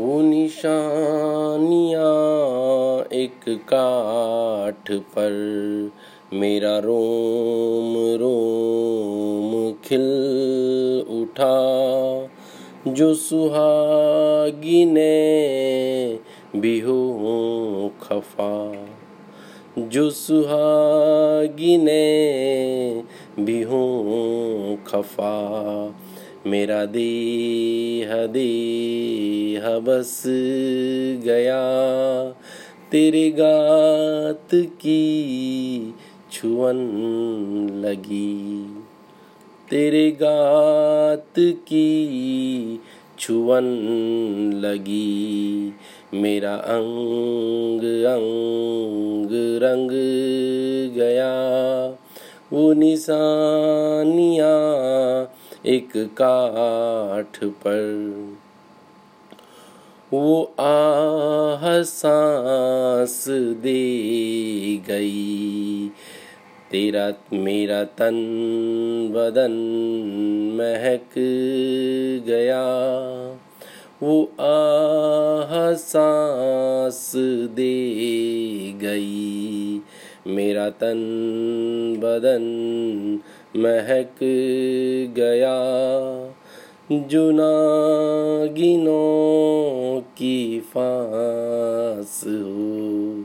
वो निशानियाँ एक काठ पर। मेरा रोम रोम खिल उठा। जो सुहागी ने भी हो खफा। जो सुहागी ने भी हो खफा। मेरा देह देह बस गया, तेरे गात की छुअन लगी। तेरे गात की छुअन लगी, मेरा अंग अंग रंग गया। वो निशानियाँ एक काठ पर। वो आह सांस दे गई। तेरा, मेरा तन बदन महक गया। वो आह सांस दे गई। मेरा तन बदन महक गया जुनागिनों की फांस हो।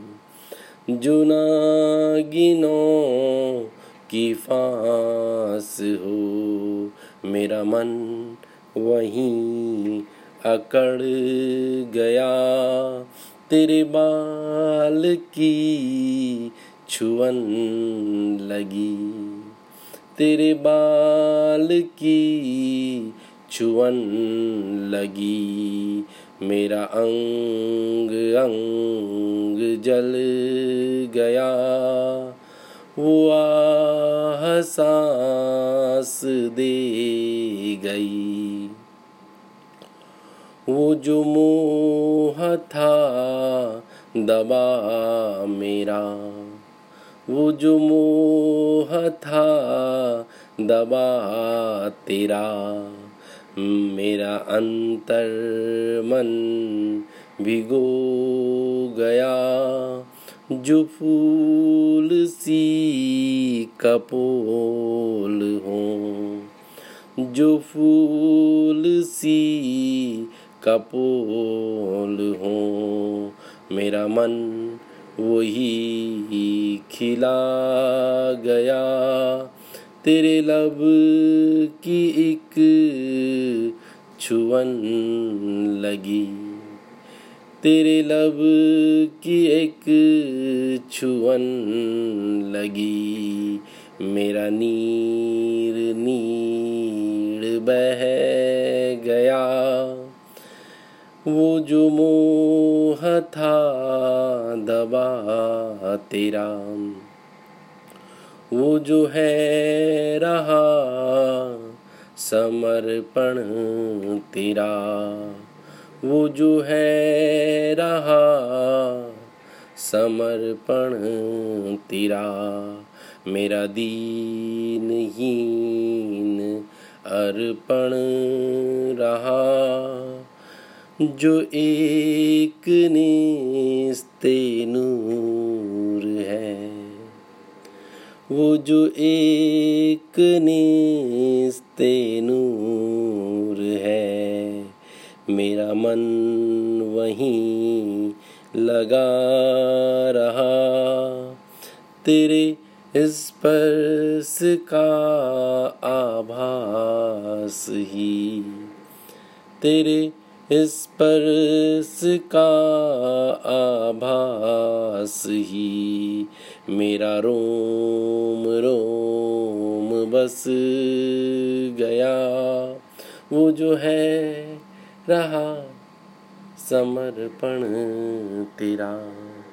जुनागिनों की फांस हो। मेरा मन वहीं अकड़ गया। तेरे बाल की छुअन लगी। तेरे बाल की छुअन लगी। मेरा अंग अंग जल गया। वो आह सांस दे गई। वो जो मोह था दबा मेरा। वो जो मोह था दबा तेरा। मेरा अंतर मन भिगो गया। जो फूल सी कपोल हो, जो फूल सी कपोल हो, मेरा मन वही खिला गया। तेरे लब की एक छुअन लगी। तेरे लब की एक छुअन लगी। मेरा नीर नीर बह वो जो मोह था दबा तेरा, वो जो है रहा समर्पण तेरा, वो जो है रहा समर्पण तेरा। मेरा दीन हीन अर्पण रहा जो एक निस्ते नूर है, वो जो एक निस्ते नूर है, मेरा मन वहीं लगा रहा, तेरे स्पर्श का आभास ही, तेरे स्पर्श का आभास ही मेरा रोम रोम बस गया। वो जो है रहा समर्पण तेरा।